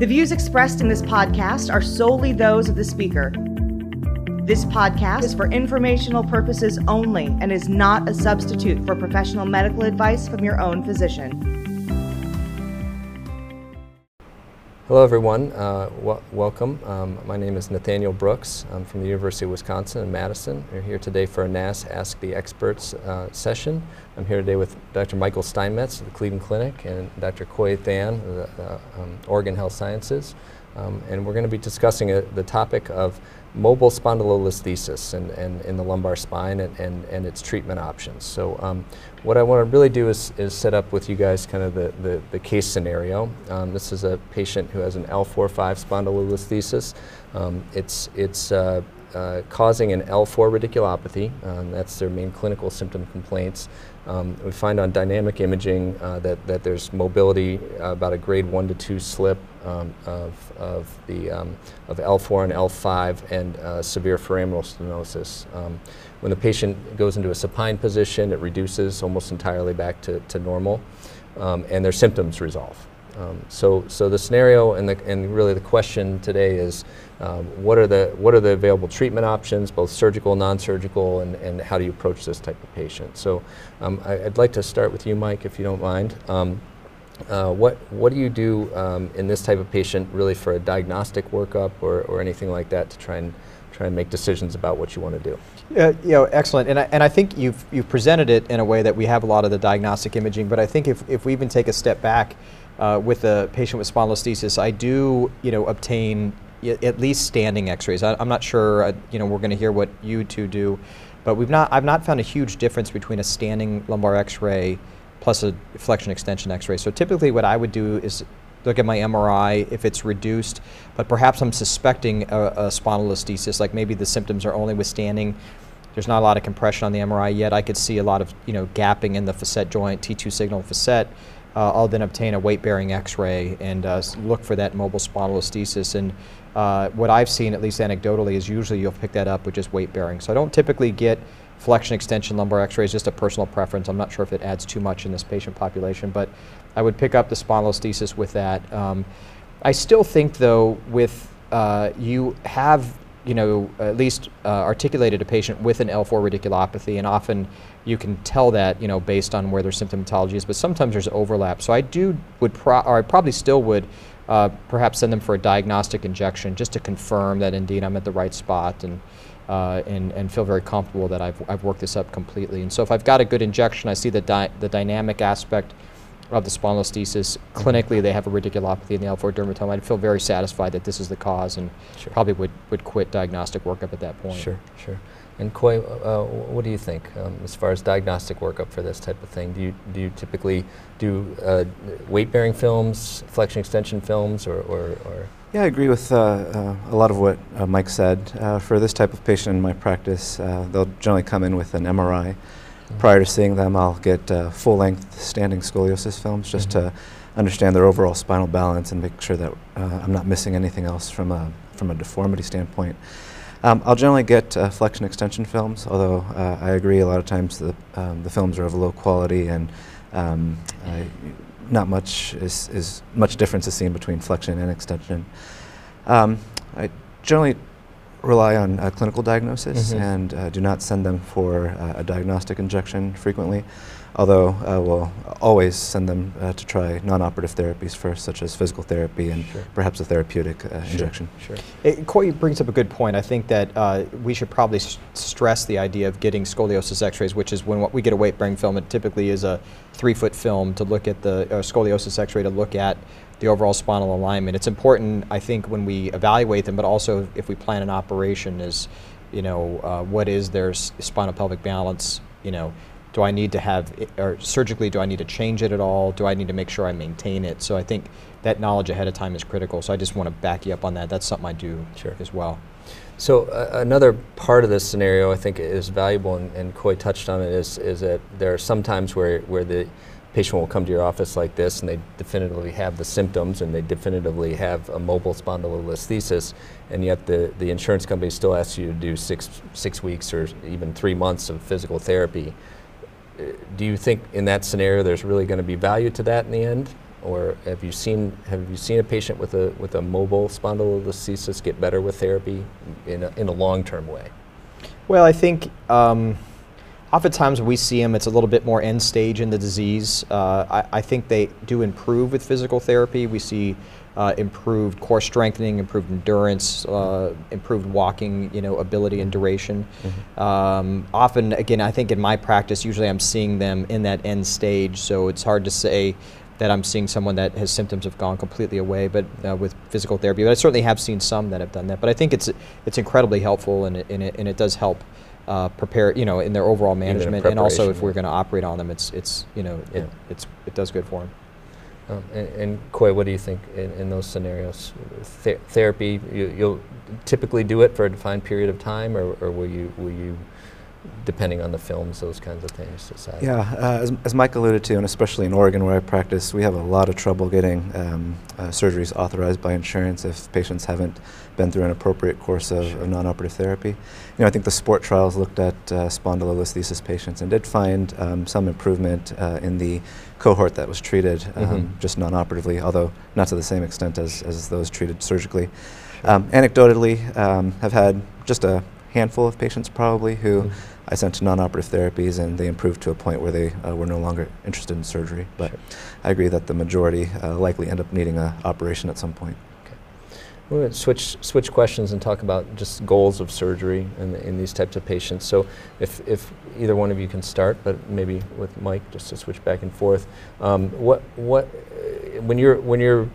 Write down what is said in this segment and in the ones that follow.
The views expressed in this podcast are solely those of the speaker. This podcast is for informational purposes only and is not a substitute for professional medical advice from your own physician. Hello, everyone. Uh, welcome. Um, my name is Nathaniel Brooks. I'm from the University of Wisconsin in Madison. We're here today for a NASS Ask the Experts uh, session. I'm here today with Dr. Michael Steinmetz of the Cleveland Clinic and Dr. Khoi Than of the uh, um, Oregon Health Sciences. Um, and we're going to be discussing uh, the topic of mobile spondylolisthesis and, and in the lumbar spine and, and, and its treatment options. So um, what I want to really do is, is set up with you guys kind of the, the, the case scenario. Um, this is a patient who has an L4-5 spondylolisthesis. Um, it's it's uh, uh, causing an L4 radiculopathy. Um, that's their main clinical symptom complaints. Um, we find on dynamic imaging uh, that, that there's mobility, uh, about a grade 1 to 2 slip um, of, of, the, um, of L4 and L5 and uh, severe foraminal stenosis. Um, when the patient goes into a supine position, it reduces almost entirely back to, to normal, um, and their symptoms resolve. Um, so, so the scenario and, the, and really the question today is what, are the, what are the available treatment options, both surgical, non-surgical, and, and how do you approach this type of patient? So I, would like to start with you, Mike, if you don't mind. Uh, what, what do you do um, in this type of patient really for a diagnostic workup or, or anything like that to try and, try and make decisions about what you want to do? Uh, you know, excellent. And I, and I think you've, you've presented it in a way that we have a lot of the diagnostic imaging, but I think if, if we even take a step back, uh, with a patient with spondylolisthesis, I do, you know, obtain at least standing X-rays. I, am not sure, uh, you know, we're going to hear what you two do, but we've not, I've not found a huge difference between a standing lumbar X-ray plus a flexion extension X-ray. So typically, what I would do is look at my MRI if it's reduced, but perhaps I'm suspecting a, a spondylolisthesis, like maybe the symptoms are only withstanding. There's not a lot of compression on the MRI yet. I could see a lot of, you know, gapping in the facet joint, T2 signal facet uh, I'll then obtain a weight-bearing X-ray and uh, look for that mobile spondylolisthesis. And uh, what I've seen, at least anecdotally, is usually you'll pick that up with just weight-bearing. So I don't typically get flexion extension lumbar X-rays, just a personal preference. I'm not sure if it adds too much in this patient population, but I would pick up the spondylolisthesis with that. Um, I still think, though, with uh, you have you know, at least uh, articulated a patient with an L4 radiculopathy, and often you can tell that, you know, based on where their symptomatology is, but sometimes there's overlap. So I do would, pro- or I probably still would uh, perhaps send them for a diagnostic injection just to confirm that indeed I'm at the right spot and, uh, and, and feel very comfortable that I've, I've worked this up completely. And so if I've got a good injection, I see the, di- the dynamic aspect of the spondylolisthesis. Clinically, they have a radiculopathy in the L4 dermatome. I'd feel very satisfied that this is the cause and sure. probably would, would quit diagnostic workup at that point. Sure, sure. And Khoi, uh, what do you think um, as far as diagnostic workup for this type of thing? Do you, do you typically do uh, weight-bearing films, flexion extension films, or, or, or? Yeah, I agree with uh, uh a lot of what uh, Mike said. Uh, for this type of patient in my practice, they'll generally come in with an MRI prior to seeing them, I'll get uh, full length standing scoliosis films just mm-hmm. to understand their overall spinal balance and make sure that uh, I'm not missing anything else from a, from a deformity standpoint. Um, I'll generally get uh, flexion extension films, although uh, I agree a lot of times the, um, the films are of low quality and um, I, not much is, is much difference is seen between flexion and extension. Um, I generally rely on uh, clinical diagnosis mm-hmm. and uh, do not send them for uh, a diagnostic injection frequently, although uh, we'll always send them uh, to try non-operative therapies first, such as physical therapy and sure. perhaps a therapeutic uh, sure. injection. Sure. It, Khoi brings up a good point. I think that we should probably s- stress the idea of getting scoliosis x-rays, which is when we get a weight-bearing film, it typically is a three-foot film to look at the scoliosis x-ray to look at the overall spinal alignment. It's important, I think, when we evaluate them, but also if we plan an operation, is you know uh, what is their spinal pelvic balance? You know, do I need to have, it, or surgically, do I need to change it at all? Do I need to make sure I maintain it? So I think that knowledge ahead of time is critical. So I just want to back you up on that. That's something I do sure. as well. So uh, another part of this scenario I think is valuable, and, and Khoi touched on it, is, is that there are some times where, where the patient will come to your office like this and they definitively have the symptoms and they definitively have a mobile spondylolisthesis and yet the, the insurance company still asks you to do six, six weeks or even three months of physical therapy. Uh, do you think in that scenario there's really going to be value to that in the end? or have you seen have you seen a patient with a with a mobile spondylolisthesis get better with therapy in a, in a long term way? Well, I think um, oftentimes we see them, it's a little bit more end stage in the disease. Uh, I, I, think they do improve with physical therapy. We see uh, improved core strengthening, improved endurance, uh, improved walking, you know, ability and duration. Mm-hmm. Um, often, again, I think in my practice, usually I'm seeing them in that end stage, so it's hard to say that I'm seeing someone that has symptoms have gone completely away, but uh, with physical therapy. But I certainly have seen some that have done that. But I think it's it's incredibly helpful, and it, and it, and it does help uh, prepare, you know, in their overall management, and also if we're going to operate on them, it's it's you know yeah. it, it's it does good for them. Um, and, and Khoi, what do you think in, in those scenarios? Th- therapy, you, will typically do it for a defined period of time, or, or will you will you depending on the films, those kinds of things. Yeah, uh, as, as, Mike alluded to, and especially in Oregon where I practice, we have a lot of trouble getting um, uh, surgeries authorized by insurance if patients haven't been through an appropriate course of, sure. of non-operative therapy. You know, I think the SPORT trials looked at uh, spondylolisthesis patients and did find um, some improvement uh, in the cohort that was treated um, mm-hmm. just non-operatively, although not to the same extent as, as those treated surgically. Sure. Um, anecdotally, um, have had just a handful of patients probably who mm-hmm. I sent to non-operative therapies and they improved to a point where they uh, were no longer interested in surgery. But sure. I agree that the majority uh, likely end up needing an operation at some point. Okay. We're going to switch, switch questions and talk about just goals of surgery in, in these types of patients. So if, if either one of you can start, but maybe with Mike just to switch back and forth. Um, what, what, uh, when you're, when you're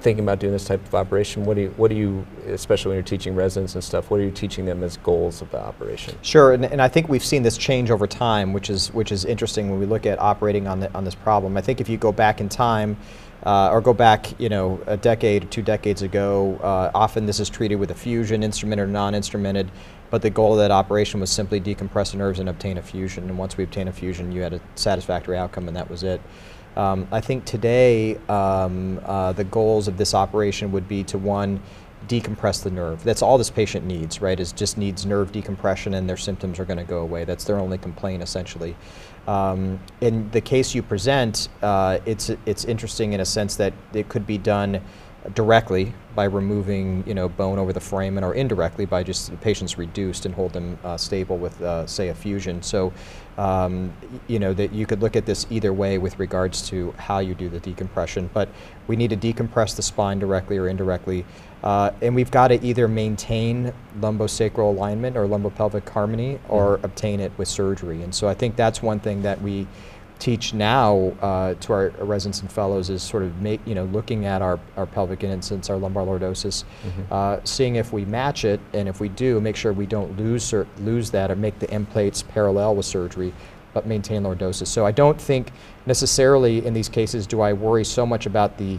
thinking about doing this type of operation, what do you, what do you, especially when you're teaching residents and stuff, what are you teaching them as goals of the operation? Sure, and, and I think we've seen this change over time, which is which is interesting when we look at operating on the, on this problem. I think if you go back in time. Uh, or go back, you know, a decade or two decades ago. Uh, often this is treated with a fusion, instrumented or non-instrumented, but the goal of that operation was simply decompress the nerves and obtain a fusion. And once we obtain a fusion, you had a satisfactory outcome, and that was it. Um, I think today um, uh, the goals of this operation would be to one, decompress the nerve. That's all this patient needs, right? Is just needs nerve decompression and their symptoms are going to go away. That's their only complaint essentially. Um, in the case you present, uh, it's it's interesting in a sense that it could be done directly by removing you know bone over the foramen or indirectly by just the patients reduced and hold them uh, stable with uh, say a fusion. So um, you know that you could look at this either way with regards to how you do the decompression but we need to decompress the spine directly or indirectly. Uh, and we've got to either maintain lumbosacral alignment or lumbopelvic harmony or mm-hmm. obtain it with surgery. And so I think that's one thing that we teach now uh, to our residents and fellows is sort of make you know looking at our, our pelvic incidence, our lumbar lordosis, mm-hmm. uh, seeing if we match it, and if we do, make sure we don't lose lose that or make the end plates parallel with surgery, but maintain lordosis. So I don't think necessarily in these cases do I worry so much about the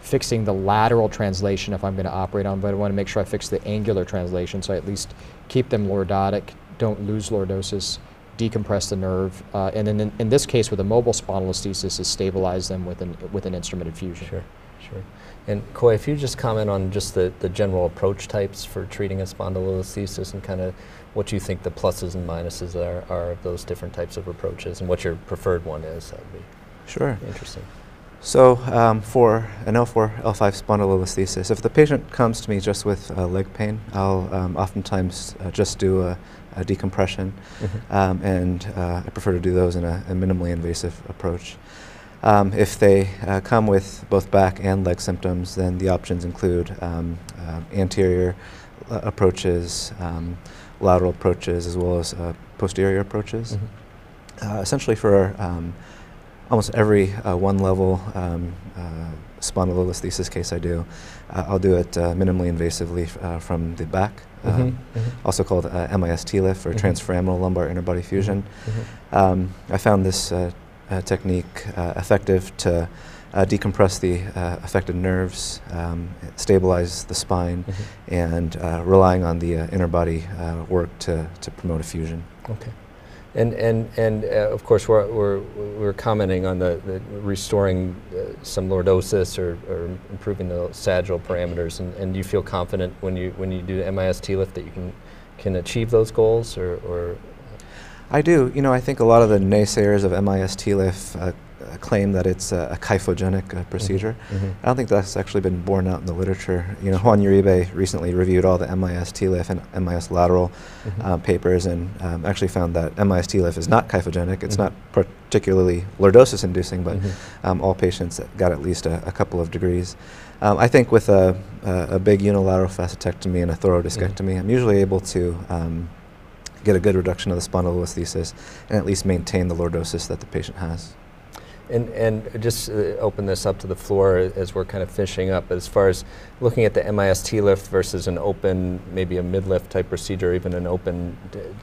fixing the lateral translation if I'm going to operate on, but I want to make sure I fix the angular translation so I at least keep them lordotic, don't lose lordosis decompress the nerve, uh, and then in, in, this case with a mobile spinal spondylolisthesis is stabilize them with an, with an instrumented fusion. Sure, sure. And Khoi, if you just comment on just the, the general approach types for treating a spondylolisthesis and kind of what you think the pluses and minuses are, are of those different types of approaches and what your preferred one is, that would be sure. interesting. So um, for an L4, L5 spondylolisthesis, if the patient comes to me just with uh, leg pain, I'll um, oftentimes uh, just do a, a decompression, mm-hmm. um, and uh, I prefer to do those in a, a minimally invasive approach. Um, if they uh, come with both back and leg symptoms, then the options include um, uh, anterior uh, approaches, um, lateral approaches, as well as uh, posterior approaches. Mm-hmm. Uh, essentially, for um, almost every one level um, spondylolisthesis case I do, I'll do it minimally invasively from the back mm-hmm, um, mm-hmm. also called uh, MIS TLIF or mm-hmm. transforaminal lumbar interbody fusion. Mm-hmm, mm-hmm. Um, I found this uh, uh, technique uh, effective to uh, decompress the uh, affected nerves, um, stabilize the spine, mm-hmm. and relying on the interbody work to, to promote a fusion. Okay. And, and, and uh, of course, we're, we're, we're commenting on the, the restoring uh, some lordosis or, or, improving the sagittal parameters. And, and you feel confident when you, when you do the MIS lift that you can, can achieve those goals? Or, or I do. You know, I think a lot of the naysayers of MIS TLIF uh, uh, claim that it's a, a kyphogenic uh, procedure. Mhm. I don't think that's actually been borne out in the literature. You know, Juan Uribe recently reviewed all the MIS TLIF and MIS lateral Mhm. um, papers and um, actually found that MIS TLIF is not kyphogenic. It's Mhm. not particularly lordosis inducing, but Mhm. um, all patients got at least a, a couple of degrees. Um, I think with a, a, a big unilateral facetectomy and a thorough discectomy, I'm usually able to um, get a good reduction of the spondylolisthesis and at least maintain the lordosis that the patient has. And, and just uh, open this up to the floor as we're kind of finishing up. As far as looking at the MIS TLIF versus an open, maybe a mid-lift type procedure, even an open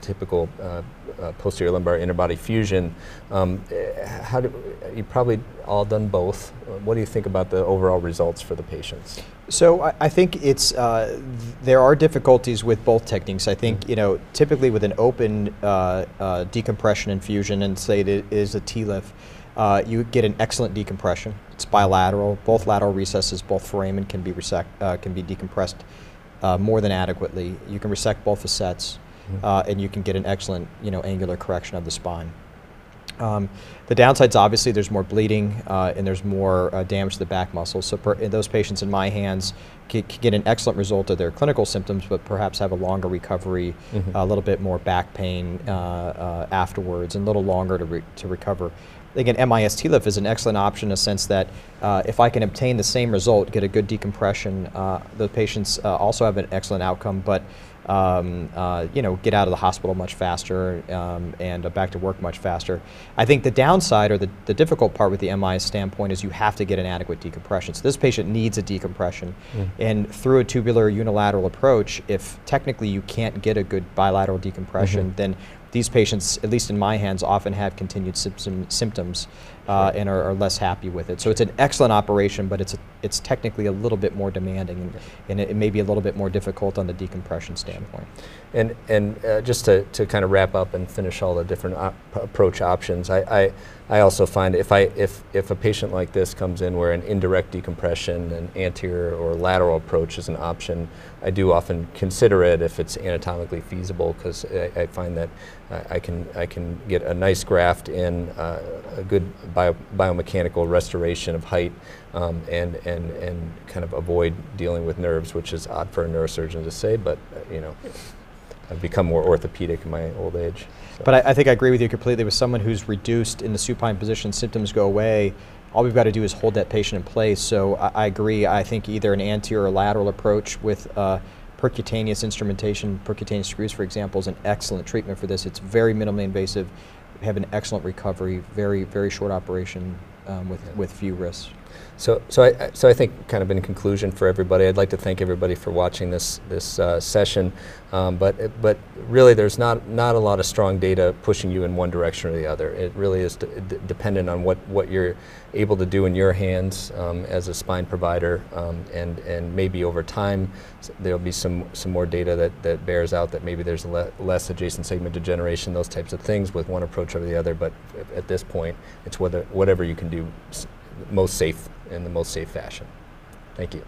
typical uh, uh, posterior lumbar interbody fusion, um, eh, how do, you probably all done both. What do you think about the overall results for the patients? So I, I think it's uh, th- there are difficulties with both techniques. I think you know typically with an open uh, uh, decompression infusion and say it is a TLIF, uh, you get an excellent decompression. It's bilateral. Both lateral recesses, both foramen can be resect, uh, can be decompressed uh, more than adequately. You can resect both facets, Mhm. uh, and you can get an excellent you know angular correction of the spine. Um, the downsides, obviously, there's more bleeding uh, and there's more uh, damage to the back muscles. So per, those patients in my hands can, can get an excellent result of their clinical symptoms, but perhaps have a longer recovery, Mhm. a little bit more back pain uh, uh, afterwards, and a little longer to, re- to recover. Again, MIS TLIF is an excellent option in the sense that uh, if I can obtain the same result, get a good decompression, uh, the patients uh, also have an excellent outcome, but um, uh, you know, get out of the hospital much faster um, and uh, back to work much faster. I think the downside or the, the difficult part with the MIS standpoint is you have to get an adequate decompression. So this patient needs a decompression. Mm. And through a tubular unilateral approach, if technically you can't get a good bilateral decompression, Mhm. then these patients, at least in my hands, often have continued symptom, symptoms uh, and are, are less happy with it. So it's an excellent operation, but it's, a, it's technically a little bit more demanding and, and it, it may be a little bit more difficult on the decompression standpoint. And, and uh, just to, to kind of wrap up and finish all the different op- approach options, I, I, I also find if, I, if, if a patient like this comes in where an indirect decompression, an anterior or lateral approach is an option, I do often consider it if it's anatomically feasible because I, I find that I, can, I can get a nice graft in, uh, a good bio, biomechanical restoration of height um, and, and, and kind of avoid dealing with nerves, which is odd for a neurosurgeon to say, but uh, you know, I've become more orthopedic in my old age. so. But I, I think I agree with you completely. With someone who's reduced in the supine position, symptoms go away. All we've got to do is hold that patient in place. So I, I agree. I think either an anterior or lateral approach with uh, percutaneous instrumentation, percutaneous screws, for example, is an excellent treatment for this. It's very minimally invasive. Have an excellent recovery. Very very short operation um, with Yeah. with few risks. So, so I, so I think, kind of in conclusion for everybody, I'd like to thank everybody for watching this this uh, session. Um, but but really, there's not not a lot of strong data pushing you in one direction or the other. It really is dependent on what what you're able to do in your hands um, as a spine provider, um, and and maybe over time there'll be some some more data that that bears out that maybe there's le- less adjacent segment degeneration, those types of things with one approach over the other. But at- this point, it's whether whatever you can do most safe in the most safe fashion. Thank you.